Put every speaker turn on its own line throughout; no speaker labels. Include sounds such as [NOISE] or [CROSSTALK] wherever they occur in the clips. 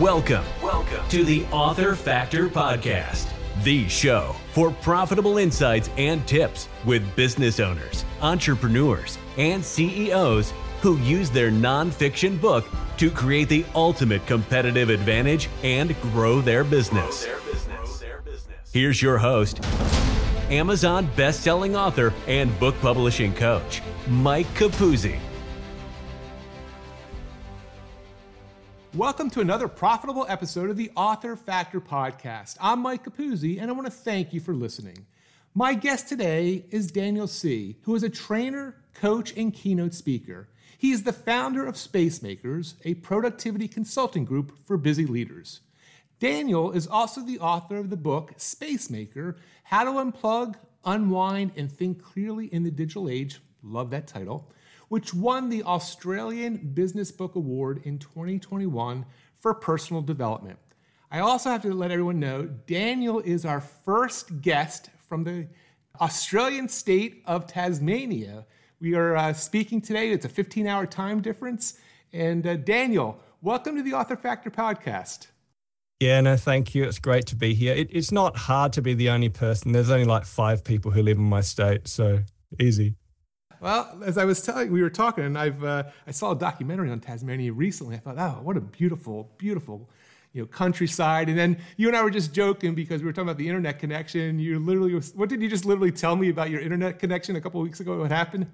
Welcome, welcome to the Author Factor Podcast, the show for profitable insights and tips with business owners, entrepreneurs, and CEOs who use their nonfiction book to create the ultimate competitive advantage and grow their business. Here's your host, Amazon best-selling author and book publishing coach, Mike Capuzzi.
Welcome to another profitable episode of the Author Factor Podcast. I'm Mike Capuzzi, and I want to thank you for listening. My guest today is Daniel Sih, who is a trainer, coach, and keynote speaker. He is the founder of Spacemakers, a productivity consulting group for busy leaders. Daniel is also the author of the book Spacemaker How to Unplug, Unwind, and Think Clearly in the Digital Age. Love that title which won the Australian Business Book Award in 2021 for personal development. I also have to let everyone know Daniel is our first guest from the Australian state of Tasmania. We are uh, speaking today, it's a 15 hour time difference. And uh, Daniel, welcome to the Author Factor podcast.
Yeah, no, thank you. It's great to be here. It, it's not hard to be the only person. There's only like five people who live in my state, so easy.
Well, as I was telling, we were talking, and I've uh, I saw a documentary on Tasmania recently. I thought, oh, what a beautiful, beautiful, you know, countryside. And then you and I were just joking because we were talking about the internet connection. You literally, what did you just literally tell me about your internet connection a couple weeks ago? What happened?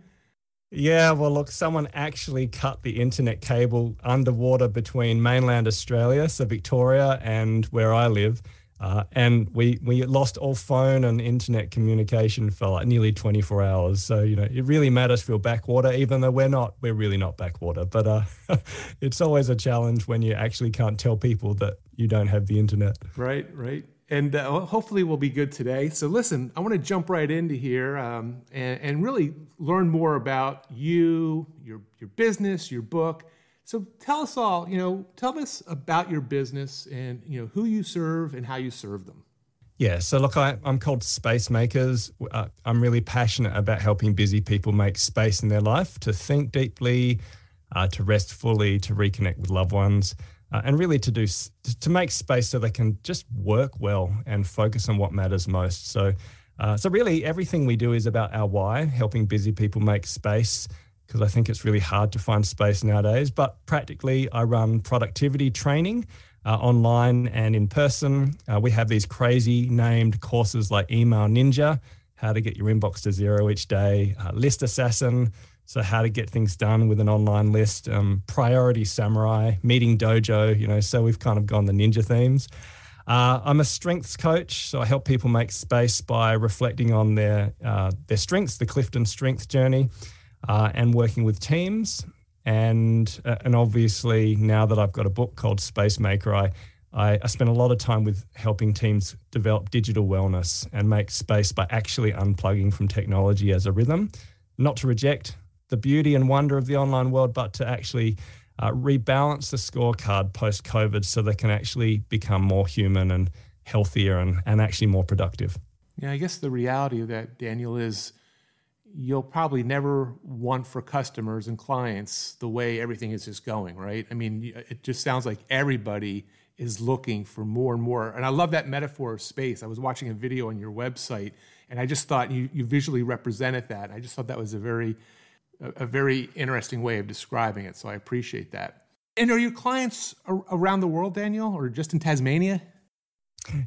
Yeah, well, look, someone actually cut the internet cable underwater between mainland Australia, so Victoria, and where I live. Uh, and we we lost all phone and internet communication for like nearly 24 hours. So you know it really made us feel backwater, even though we're not. We're really not backwater. But uh, [LAUGHS] it's always a challenge when you actually can't tell people that you don't have the internet.
Right, right. And uh, hopefully we'll be good today. So listen, I want to jump right into here um, and, and really learn more about you, your your business, your book so tell us all, you know, tell us about your business and, you know, who you serve and how you serve them.
Yeah, so look, I, am called Space Makers. Uh, I'm really passionate about helping busy people make space in their life to think deeply, uh, to rest fully, to reconnect with loved ones, uh, and really to do to make space so they can just work well and focus on what matters most. So, uh, so really, everything we do is about our why, helping busy people make space because I think it's really hard to find space nowadays. But practically, I run productivity training uh, online and in person. Uh, we have these crazy named courses like Email Ninja, how to get your inbox to zero each day, uh, List Assassin, so how to get things done with an online list, um, Priority Samurai, Meeting Dojo, you know, so we've kind of gone the ninja themes. Uh, I'm a strengths coach, so I help people make space by reflecting on their uh, their strengths, the Clifton Strength Journey, uh, and working with teams. And uh, and obviously now that I've got a book called Spacemaker, I, I I spend a lot of time with helping teams develop digital wellness and make space by actually unplugging from technology as a rhythm, not to reject the beauty and wonder of the online world, but to actually uh, rebalance the scorecard post COVID so they can actually become more human and healthier and, and actually more productive.
Yeah, I guess the reality of that, Daniel, is you'll probably never want for customers and clients the way everything is just going, right? I mean, it just sounds like everybody is looking for more and more. And I love that metaphor of space. I was watching a video on your website and I just thought you, you visually represented that. I just thought that was a very, a, a very interesting way of describing it. So I appreciate that. And are your clients around the world, Daniel, or just in Tasmania?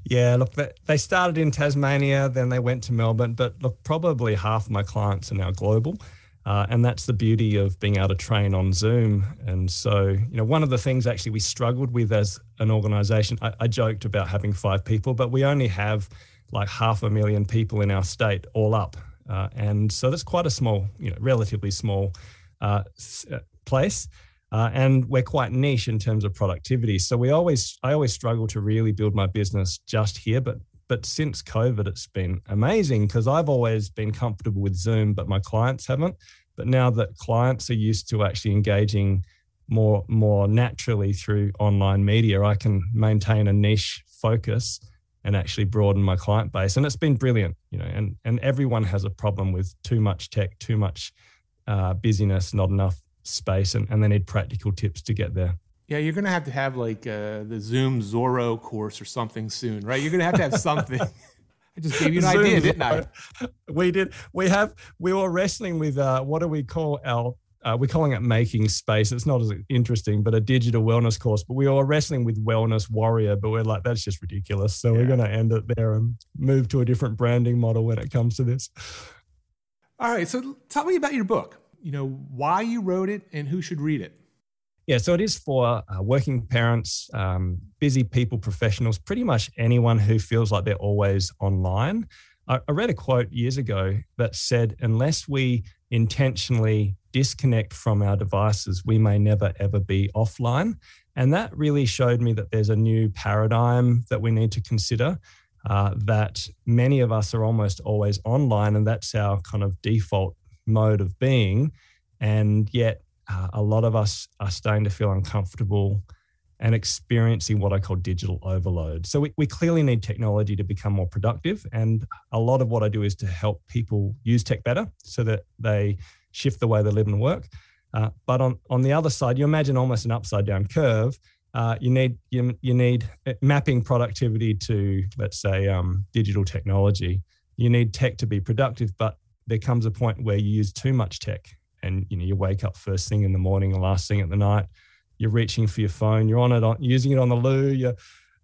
Yeah, look, they started in Tasmania, then they went to Melbourne, but look, probably half my clients are now global. Uh, and that's the beauty of being able to train on Zoom. And so, you know, one of the things actually we struggled with as an organization, I, I joked about having five people, but we only have like half a million people in our state all up. Uh, and so that's quite a small, you know, relatively small uh, uh place. Uh, and we're quite niche in terms of productivity. So we always, I always struggle to really build my business just here. But but since COVID, it's been amazing because I've always been comfortable with Zoom, but my clients haven't. But now that clients are used to actually engaging more more naturally through online media, I can maintain a niche focus and actually broaden my client base. And it's been brilliant, you know. And and everyone has a problem with too much tech, too much uh, busyness, not enough space and, and they need practical tips to get there.
Yeah, you're going to have to have like uh, the Zoom Zorro course or something soon, right? You're going to have to have something. [LAUGHS] I just gave you an Zoom idea, didn't I?
We did. We have. We were wrestling with uh, what do we call our uh, we're calling it making space. It's not as interesting, but a digital wellness course. But we are wrestling with wellness warrior, but we're like, that's just ridiculous. So yeah. we're going to end it there and move to a different branding model when it comes to this.
All right. So tell me about your book. You know, why you wrote it and who should read it.
Yeah, so it is for uh, working parents, um, busy people, professionals, pretty much anyone who feels like they're always online. I, I read a quote years ago that said, unless we intentionally disconnect from our devices, we may never ever be offline. And that really showed me that there's a new paradigm that we need to consider. Uh, that many of us are almost always online, and that's our kind of default mode of being. And yet, uh, a lot of us are starting to feel uncomfortable and experiencing what I call digital overload. So, we, we clearly need technology to become more productive. And a lot of what I do is to help people use tech better so that they shift the way they live and work. Uh, but on, on the other side, you imagine almost an upside down curve. Uh, you need you, you need uh, mapping productivity to let's say um, digital technology. You need tech to be productive, but there comes a point where you use too much tech, and you know you wake up first thing in the morning and last thing at the night. You're reaching for your phone. You're on it, on, using it on the loo. You're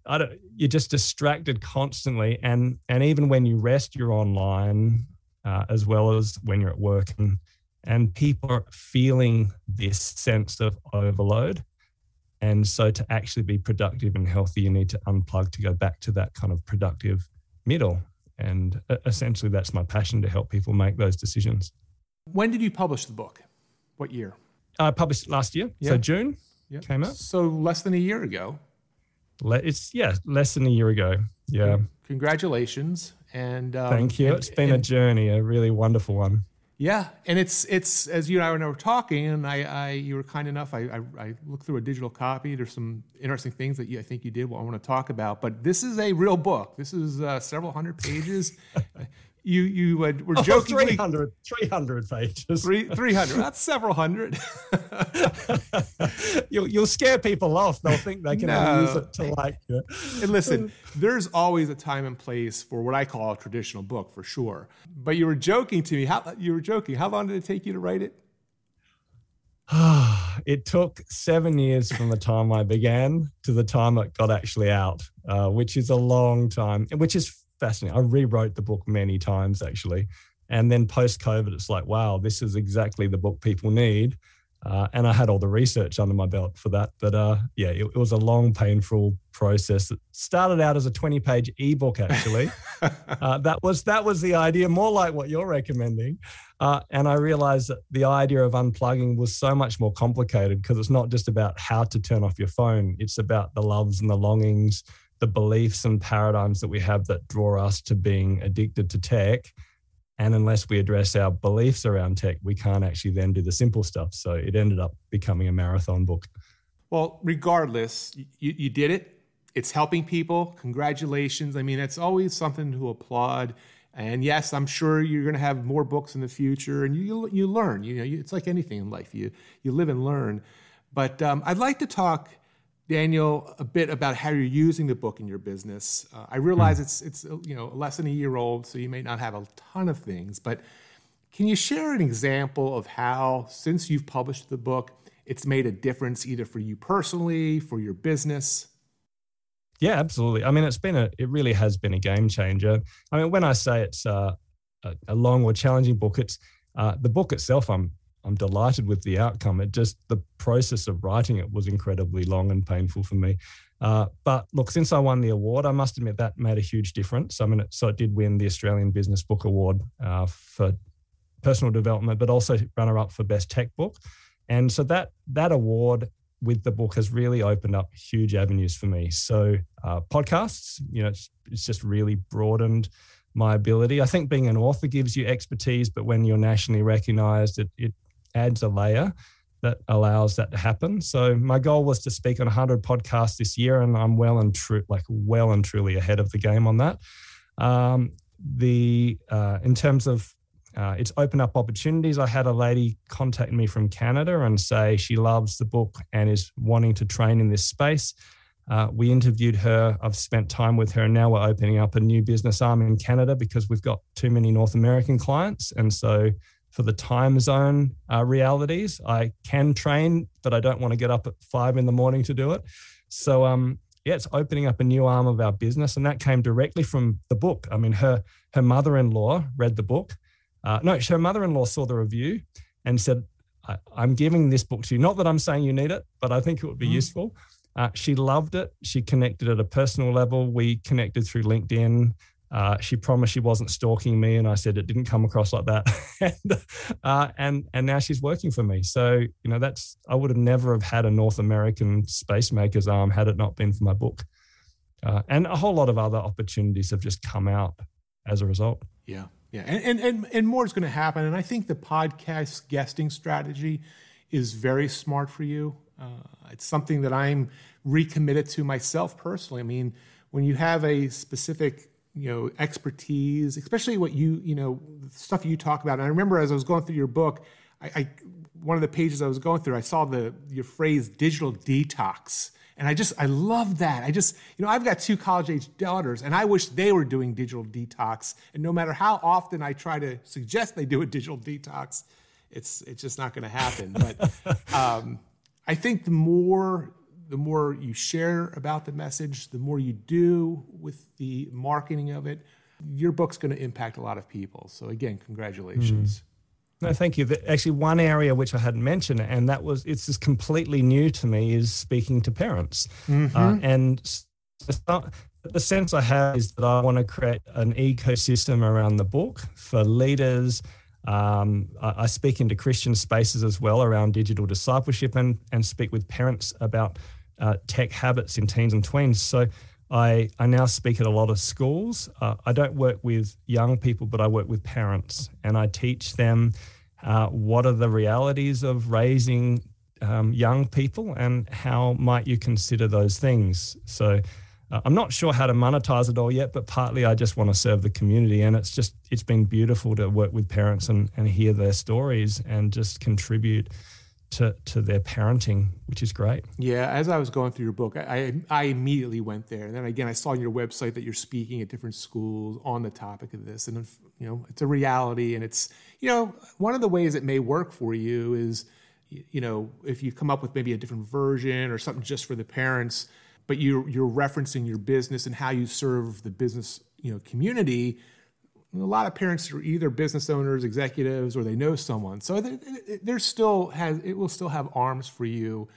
I don't, you're just distracted constantly, and and even when you rest, you're online uh, as well as when you're at work. And and people are feeling this sense of overload. And so, to actually be productive and healthy, you need to unplug to go back to that kind of productive middle. And essentially, that's my passion to help people make those decisions.
When did you publish the book? What year?
I published last year. Yeah. So, June yeah. came out.
So, less than a year ago.
It's, yeah, less than a year ago. Yeah.
Congratulations. And
um, thank you.
And,
it's been and, a journey, a really wonderful one.
Yeah, and it's it's as you and I were talking, and I, I you were kind enough. I, I, I looked through a digital copy. There's some interesting things that you, I think you did. What I want to talk about, but this is a real book. This is uh, several hundred pages. [LAUGHS] you you uh, were oh, joking.
300, 300 pages.
Three, 300. That's several hundred. [LAUGHS]
you'll, you'll scare people off. They'll think they can no. use it to like.
You And listen, there's always a time and place for what I call a traditional book, for sure. But you were joking to me. How you were joking? How long did it take you to write it? [SIGHS]
it took seven years from the time I began to the time it got actually out, uh, which is a long time, which is fascinating. I rewrote the book many times actually. And then post COVID, it's like, wow, this is exactly the book people need. Uh, and I had all the research under my belt for that. But uh, yeah, it, it, was a long, painful process. It started out as a 20 page ebook, actually. [LAUGHS] uh, that was that was the idea, more like what you're recommending. Uh, and I realized that the idea of unplugging was so much more complicated because it's not just about how to turn off your phone, it's about the loves and the longings the beliefs and paradigms that we have that draw us to being addicted to tech. And unless we address our beliefs around tech, we can't actually then do the simple stuff. So it ended up becoming a marathon book.
Well, regardless, you, you did it. It's helping people. Congratulations. I mean, it's always something to applaud. And yes, I'm sure you're going to have more books in the future, and you you learn. You know, you, it's like anything in life. You you live and learn. But um, I'd like to talk Daniel, a bit about how you're using the book in your business. Uh, I realize mm. it's it's you know less than a year old, so you may not have a ton of things, but can you share an example of how, since you've published the book, it's made a difference either for you personally, for your business?
Yeah, absolutely. I mean, it's been a it really has been a game changer. I mean, when I say it's a, a long or challenging book, it's uh, the book itself. I'm I'm delighted with the outcome. It just the process of writing it was incredibly long and painful for me. Uh, but look, since I won the award, I must admit that made a huge difference. I mean, it, so it did win the Australian Business Book Award uh, for personal development, but also runner up for best tech book. And so that that award with the book has really opened up huge avenues for me. So uh, podcasts, you know, it's, it's just really broadened my ability. I think being an author gives you expertise, but when you're nationally recognized, it, it adds a layer that allows that to happen. So my goal was to speak on 100 podcasts this year, and I'm well and true, like well and truly ahead of the game on that. Um, the uh, in terms of uh, it's opened up opportunities. I had a lady contact me from Canada and say she loves the book and is wanting to train in this space. Uh, we interviewed her. I've spent time with her, and now we're opening up a new business arm in Canada because we've got too many North American clients. And so, for the time zone uh, realities, I can train, but I don't want to get up at five in the morning to do it. So, um, yeah, it's opening up a new arm of our business, and that came directly from the book. I mean, her her mother-in-law read the book. Uh, no, her mother-in-law saw the review and said, I, am giving this book to you. Not that I'm saying you need it, but I think it would be mm. useful." Uh, she loved it. She connected at a personal level. We connected through LinkedIn. Uh, she promised she wasn't stalking me, and I said it didn't come across like that. [LAUGHS] and, uh, and and now she's working for me. So you know that's I would have never have had a North American space makers arm had it not been for my book. Uh, and a whole lot of other opportunities have just come out as a result.
Yeah, yeah, and and and, and more is going to happen. And I think the podcast guesting strategy is very smart for you. Uh, it's something that I'm recommitted to myself personally. I mean, when you have a specific you know expertise, especially what you you know stuff you talk about. And I remember as I was going through your book, I, I one of the pages I was going through, I saw the your phrase digital detox. And I just, I love that. I just, you know, I've got two college age daughters, and I wish they were doing digital detox. And no matter how often I try to suggest they do a digital detox, it's it's just not going to happen. But [LAUGHS] um, I think the more the more you share about the message, the more you do with the marketing of it, your book's going to impact a lot of people. So again, congratulations.
Mm. No, thank you. Actually, one area which I hadn't mentioned, and that was it's just completely new to me, is speaking to parents. Mm-hmm. Uh, and the sense I have is that I want to create an ecosystem around the book for leaders, um, I, I, speak into Christian spaces as well around digital discipleship and, and speak with parents about uh, tech habits in teens and tweens. So I, I now speak at a lot of schools. Uh, I don't work with young people, but I work with parents and I teach them uh, what are the realities of raising um, young people and how might you consider those things. So uh, I'm not sure how to monetize it all yet, but partly I just want to serve the community. And it's just, it's been beautiful to work with parents and, and hear their stories and just contribute to, to their parenting, which is great.
Yeah, as I was going through your book, I, I immediately went there. And then again, I saw on your website that you're speaking at different schools on the topic of this. And, you know, it's a reality. And it's, you know, one of the ways it may work for you is, you know, if you come up with maybe a different version or something just for the parents – but you're you're referencing your business and how you serve the business you know community a lot of parents are either business owners executives or they know someone so there's still has it will still have arms for you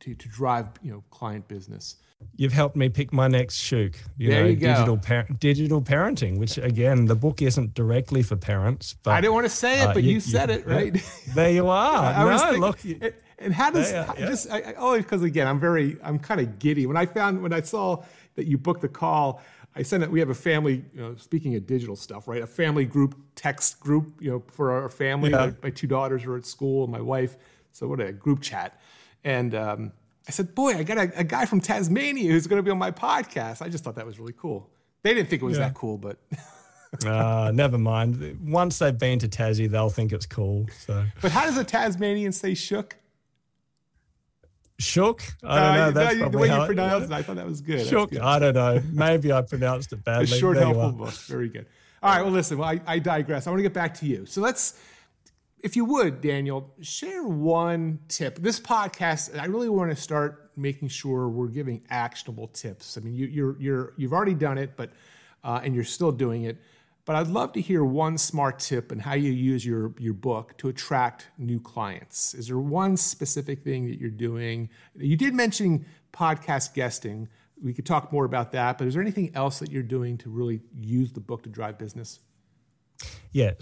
to, to drive you know client business
You've helped me pick my next shook.
You there know, you go.
Digital, par- digital parenting, which again, the book isn't directly for parents. But
I didn't want to say it, uh, but you, you said you, it right.
There you [LAUGHS] are. I, no, thinking, look,
it, and how does yeah, yeah. just I, I, only because again I'm very I'm kind of giddy when I found when I saw that you booked the call. I sent it. We have a family. You know, speaking of digital stuff, right? A family group text group. You know, for our family. Yeah. My, my, two daughters are at school, and my wife. So what a group chat. And um, I said, "Boy, I got a, a guy from Tasmania who's going to be on my podcast." I just thought that was really cool. They didn't think it was that cool, but.
uh, [LAUGHS] never mind. Once they've been to Tassie, they'll think it's cool. So.
But how does a Tasmanian say shook?
Shook. I don't know. That's
no, the way you pronounced it, I thought that was good.
Shook.
Good.
I don't know. Maybe I pronounced it badly. [LAUGHS]
A short, there helpful book. Very good. All right. Well, listen. Well, I, I digress. I want to get back to you. So let's, if you would, Daniel, share one tip. This podcast, I really want to start making sure we're giving actionable tips. I mean, you, you're you're you've already done it, but uh, and you're still doing it. But I'd love to hear one smart tip and how you use your, your book to attract new clients. Is there one specific thing that you're doing? You did mention podcast guesting. We could talk more about that, but is there anything else that you're doing to really use the book to drive business?
Yeah.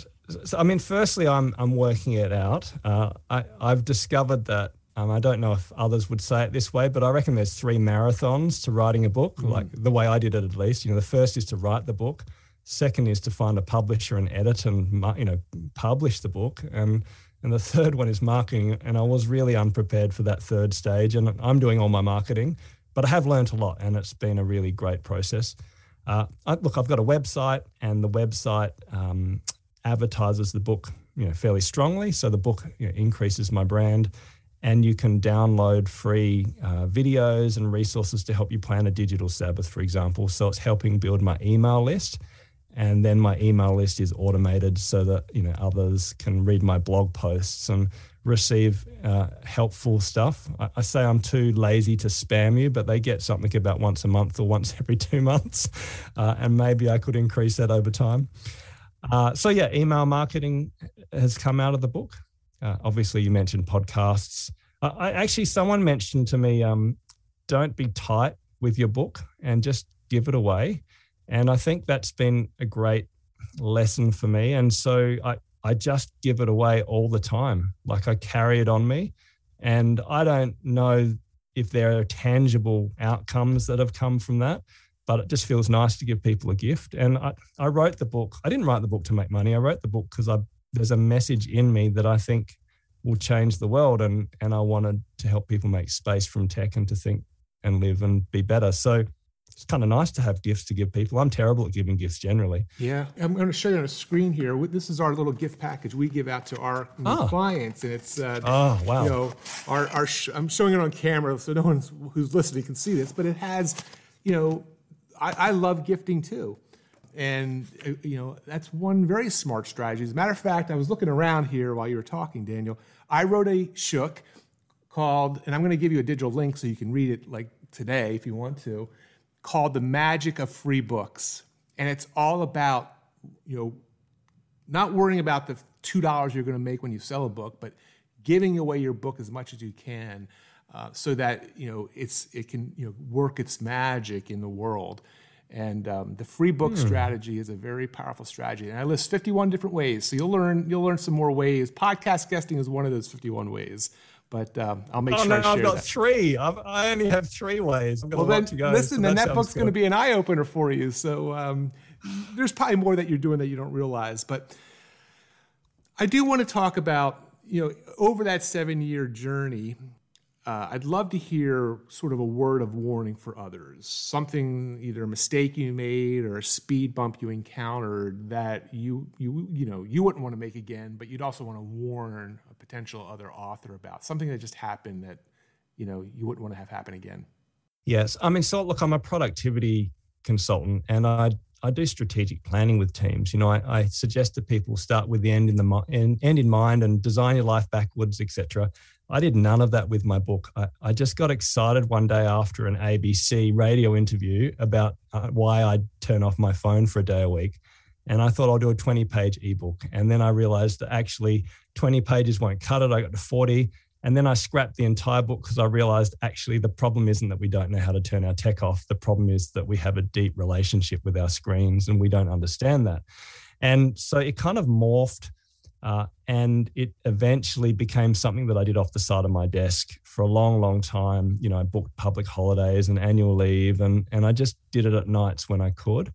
So, I mean, firstly, I'm, I'm working it out. Uh, I, I've discovered that um, I don't know if others would say it this way, but I reckon there's three marathons to writing a book, mm. like the way I did it at least. You know, the first is to write the book. Second is to find a publisher and edit and you know publish the book, and and the third one is marketing. And I was really unprepared for that third stage, and I'm doing all my marketing, but I have learned a lot, and it's been a really great process. Uh, I, look, I've got a website, and the website um, advertises the book you know fairly strongly, so the book you know, increases my brand. And you can download free uh, videos and resources to help you plan a digital Sabbath, for example. So it's helping build my email list and then my email list is automated so that you know others can read my blog posts and receive uh, helpful stuff. I, I, say I'm too lazy to spam you, but they get something about once a month or once [LAUGHS] every two months, uh, and maybe I could increase that over time. Uh, so yeah, email marketing has come out of the book. Uh, obviously, you mentioned podcasts. I, actually someone mentioned to me, um, don't be tight with your book and just give it away and I think that's been a great lesson for me. And so I, I just give it away all the time. Like I carry it on me. And I don't know if there are tangible outcomes that have come from that, but it just feels nice to give people a gift. And I, I wrote the book. I didn't write the book to make money. I wrote the book because I there's a message in me that I think will change the world. And and I wanted to help people make space from tech and to think and live and be better. So it's kind of nice to have gifts to give people. I'm terrible at giving gifts generally.
Yeah, I'm going to show you on a screen here. This is our little gift package we give out to our oh. clients, and it's uh,
oh wow.
You know, our our sh- I'm showing it on camera so no one who's listening can see this, but it has, you know, I, I love gifting too. And uh, you know that's one very smart strategy. As a matter of fact, I was looking around here while you were talking, Daniel. I wrote a shook called, and I'm going to give you a digital link so you can read it like today if you want to called The Magic of Free Books. And it's all about, you know, not worrying about the $2 you're going to make when you sell a book, but giving away your book as much as you can uh, so that, you know, it's, it can, you know, work its magic in the world. And um, the free book hmm. strategy is a very powerful strategy. And I list 51 different ways. So you'll learn, you'll learn some more ways. Podcast guesting is one of those 51 ways. But um, I'll make sure. oh, sure. No, I
have got
that.
three. I've, i only have three ways.
well, then listen, so then that, that book's going to be an eye opener for you. So um, there's probably more that you're doing that you don't realize. But I do want to talk about you know over that seven year journey uh, I'd love to hear sort of a word of warning for others, something either a mistake you made or a speed bump you encountered that you you you know you wouldn't want to make again, but you'd also want to warn potential other author about something that just happened that you know you wouldn't want to have happen again.
Yes, I mean, so look, I'm a productivity consultant, and I I do strategic planning with teams. You know, I, I suggest that people start with the end in the end, end in mind and design your life backwards, etc. I did none of that with my book. I, I, just got excited one day after an ABC radio interview about uh, why I'd turn off my phone for a day a week. And I thought I'll do a 20 page ebook. And then I realized that actually 20 pages won't cut it. I got to 40. And then I scrapped the entire book because I realized actually the problem isn't that we don't know how to turn our tech off. The problem is that we have a deep relationship with our screens and we don't understand that. And so it kind of morphed uh, and it eventually became something that I did off the side of my desk for a long, long time. You know, I booked public holidays and annual leave, and, and I just did it at nights when I could.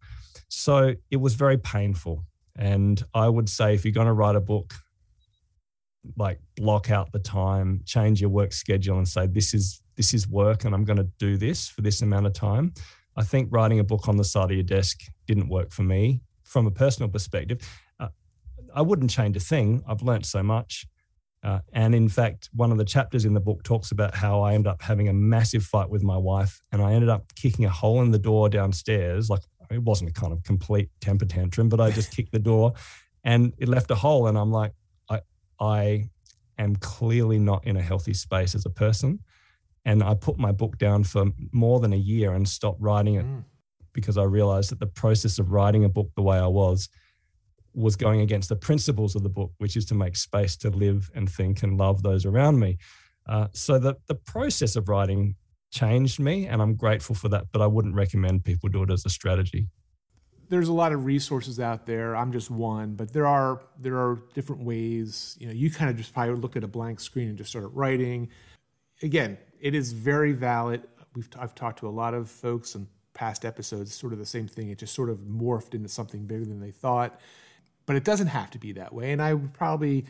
So it was very painful. And I would say if you're going to write a book, like block out the time, change your work schedule, and say, this is this is work and I'm going to do this for this amount of time. I think writing a book on the side of your desk didn't work for me from a personal perspective. I wouldn't change a thing. I've learned so much. Uh, and in fact, one of the chapters in the book talks about how I ended up having a massive fight with my wife, and I ended up kicking a hole in the door downstairs. Like it wasn't a kind of complete temper tantrum, but I just kicked the door, and it left a hole. And I'm like, I, I am clearly not in a healthy space as a person. And I put my book down for more than a year and stopped writing it mm. because I realized that the process of writing a book the way I was was going against the principles of the book, which is to make space to live and think and love those around me. Uh, so that the process of writing changed me, and I'm grateful for that. But I wouldn't recommend people do it as a strategy.
There's a lot of resources out there. I'm just one, but there are there are different ways. You know, you kind of just probably look at a blank screen and just start writing. Again, it is very valid. We've I've talked to a lot of folks in past episodes, sort of the same thing. It just sort of morphed into something bigger than they thought but it doesn't have to be that way. And I would probably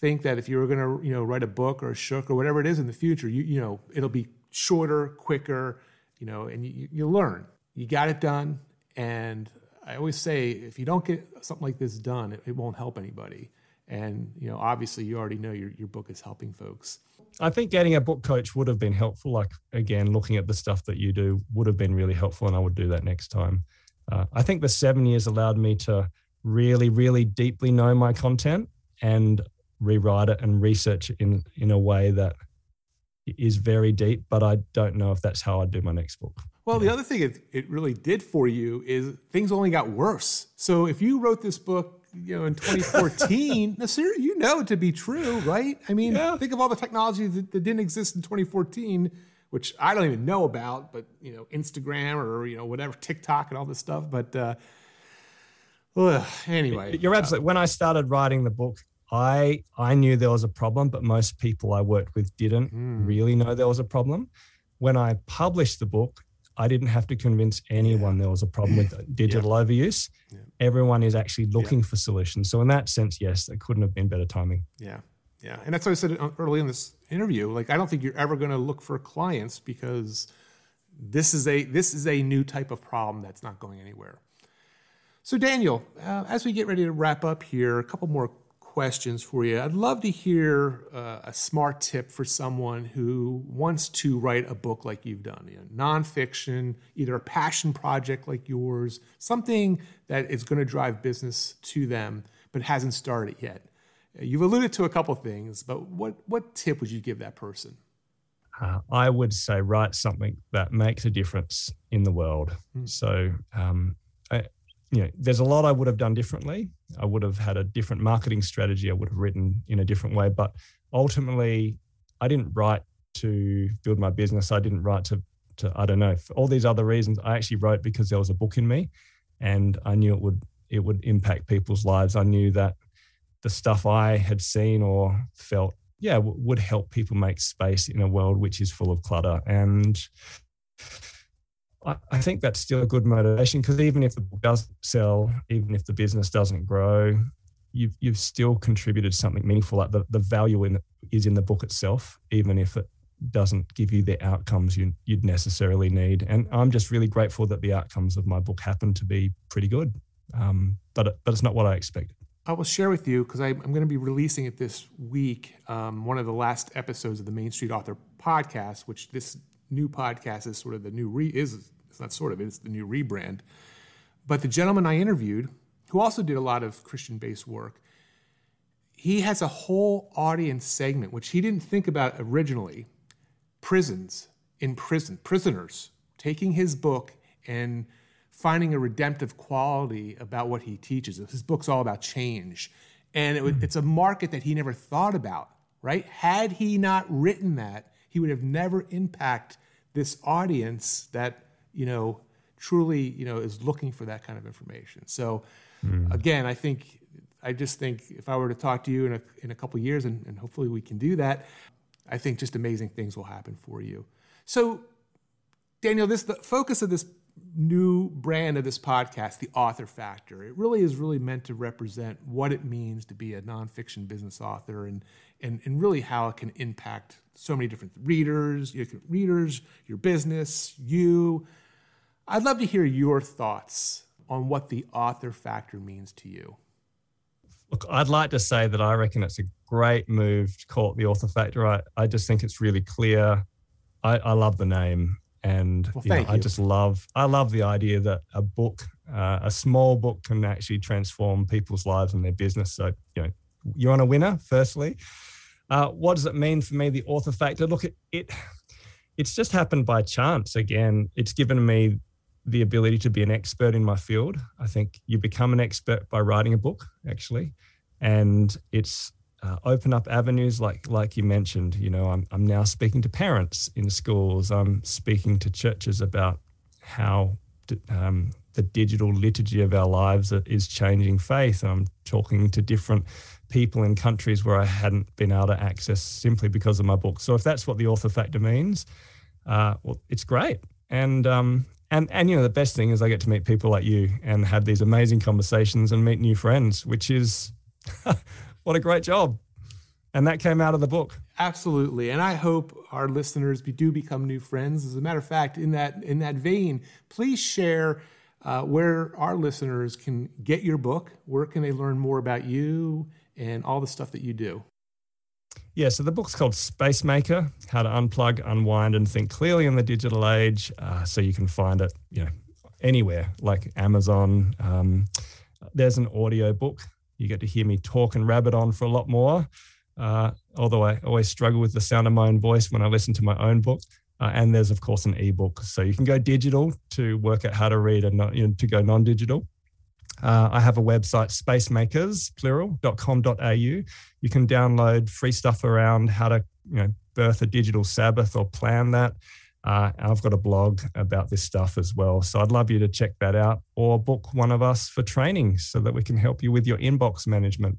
think that if you were going to, you know, write a book or a shook or whatever it is in the future, you, you know, it'll be shorter, quicker, you know, and you, you learn. You got it done. And I always say if you don't get something like this done, it, it won't help anybody. And you know, obviously, you already know your your book is helping folks.
I think getting a book coach would have been helpful. Like again, looking at the stuff that you do would have been really helpful, and I would do that next time. Uh, I think the seven years allowed me to really, really deeply know my content and rewrite it and research it in in a way that is very deep. But I don't know if that's how I'd do my next book.
Well, the other thing it, it really did for you is things only got worse. So if you wrote this book you know, in 2014, [LAUGHS] no, sir, you know it to be true, right? I mean, yeah. think of all the technology that, that, didn't exist in 2014, which I don't even know about, but you know, Instagram or you know, whatever, TikTok and all this stuff. But uh, ugh, anyway,
you're absolutely. when I started writing the book, I I knew there was a problem, but most people I worked with didn't mm. really know there was a problem. When I published the book, I didn't have to convince anyone yeah. there was a problem with [CLEARS THROAT] digital yeah. overuse. Yeah. Everyone is actually looking for solutions. So in that sense, yes, it couldn't have been better timing.
Yeah. Yeah. And that's what I said early in this interview. Like, I don't think you're ever going to look for clients because this is a this is a new type of problem that's not going anywhere. So Daniel, uh, as we get ready to wrap up here, a couple more questions for you. I'd love to hear uh, a smart tip for someone who wants to write a book like you've done, you know, nonfiction, either a passion project like yours, something that is going to drive business to them, but hasn't started yet. You've alluded to a couple things, but what what tip would you give that person?
Uh, I would say write something that makes a difference in the world. Mm. So um, I, you know, there's a lot I would have done differently. I would have had a different marketing strategy. I would have written in a different way. But ultimately, I didn't write to build my business. I didn't write to, to I don't know, for all these other reasons. I actually wrote because there was a book in me, and I knew it would it would impact people's lives. I knew that the stuff I had seen or felt, yeah, w- would help people make space in a world which is full of clutter. And I think that's still a good motivation because even if the book doesn't sell, even if the business doesn't grow, you've you've still contributed something meaningful. Like the, the value in is in the book itself, even if it doesn't give you the outcomes you, you'd necessarily need. And I'm just really grateful that the outcomes of my book happen to be pretty good. Um, but but it's not what I expected.
I will share with you because I'm going to be releasing it this week. Um, one of the last episodes of the Main Street Author podcast, which this new podcast is sort of the new re is it's not sort of it's the new rebrand. But the gentleman I interviewed, who also did a lot of Christian based work, he has a whole audience segment which he didn't think about originally. Prisons in prison, prisoners taking his book and finding a redemptive quality about what he teaches. His book's all about change. And it, it's a market that he never thought about, right? Had he not written that, he would have never impact this audience that you know truly you know is looking for that kind of information. So mm. again, I think I just think if I were to talk to you in a in a couple years, and, and hopefully we can do that, I think just amazing things will happen for you. So Daniel, this the focus of this new brand of this podcast, the author factor. It really is really meant to represent what it means to be a nonfiction business author and and, and really how it can impact so many different readers, your readers, your business, you. I'd love to hear your thoughts on what the author factor means to you.
Look, I'd like to say that I reckon it's a great move to call it the author factor. I, I just think it's really clear. I, I love the name and well, you know. I just love I love the idea that a book, uh, a small book, can actually transform people's lives and their business. So you know, you're on a winner. Firstly, uh, what does it mean for me? The author factor. Look, it, it it's just happened by chance. Again, it's given me the ability to be an expert in my field. I think you become an expert by writing a book, actually, and it's uh, open up avenues like like you mentioned. You know, I'm I'm now speaking to parents in schools. I'm speaking to churches about how um, the digital liturgy of our lives is changing faith. I'm talking to different people in countries where I hadn't been able to access simply because of my book. So if that's what the author factor means, uh, well, it's great. And um, and and you know the best thing is I get to meet people like you and have these amazing conversations and meet new friends, which is [LAUGHS] what a great job. And that came out of the book.
Absolutely. And I hope our listeners do become new friends. As a matter of fact, in that in that vein, please share uh, where our listeners can get your book. Where can they learn more about you and all the stuff that you do?
Yeah, so the book's called Space Maker: How to Unplug, Unwind, and Think Clearly in the Digital Age. Uh, so you can find it, you know, anywhere like Amazon. Um, there's an audio book. You get to hear me talk and rabbit on for a lot more. Uh, although I always struggle with the sound of my own voice when I listen to my own book. Uh, and there's of course an ebook, so you can go digital to work out how to read and not you know, to go non-digital. Uh, I have a website, spacemakers, plural.com.au. You can download free stuff around how to, you know, birth a digital Sabbath or plan that. Uh, I've got a blog about this stuff as well. So I'd love you to check that out or book one of us for training so that we can help you with your inbox management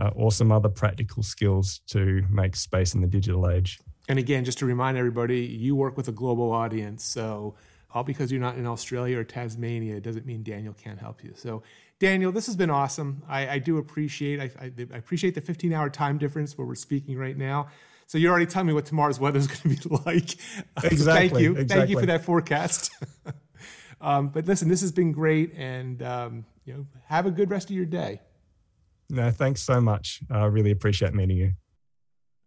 uh, or some other practical skills to make space in the digital age.
And again, just to remind everybody, you work with a global audience. So all because you're not in Australia or Tasmania doesn't mean Daniel can't help you. So, Daniel, this has been awesome. I, I do appreciate I, I, I, appreciate the 15 hour time difference where we're speaking right now. So you're already telling me what tomorrow's weather is going to be [LAUGHS] like.
Exactly.
thank you.
Exactly.
Thank you for that forecast. [LAUGHS] um, but listen, this has been great, and um, you know, have a good rest of your day.
No, thanks so much. I really appreciate meeting you.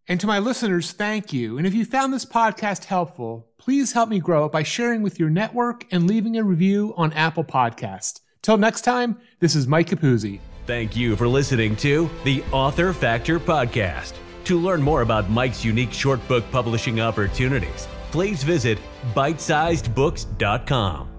And to my listeners, thank you. And if you found this podcast helpful, please help me grow it by sharing with your network and leaving a review on Apple Podcast. Till next time, this is Mike Capuzzi.
Thank you for listening to the Author Factor Podcast. To learn more about Mike's unique short book publishing opportunities, please visit bitesizedbooks.com.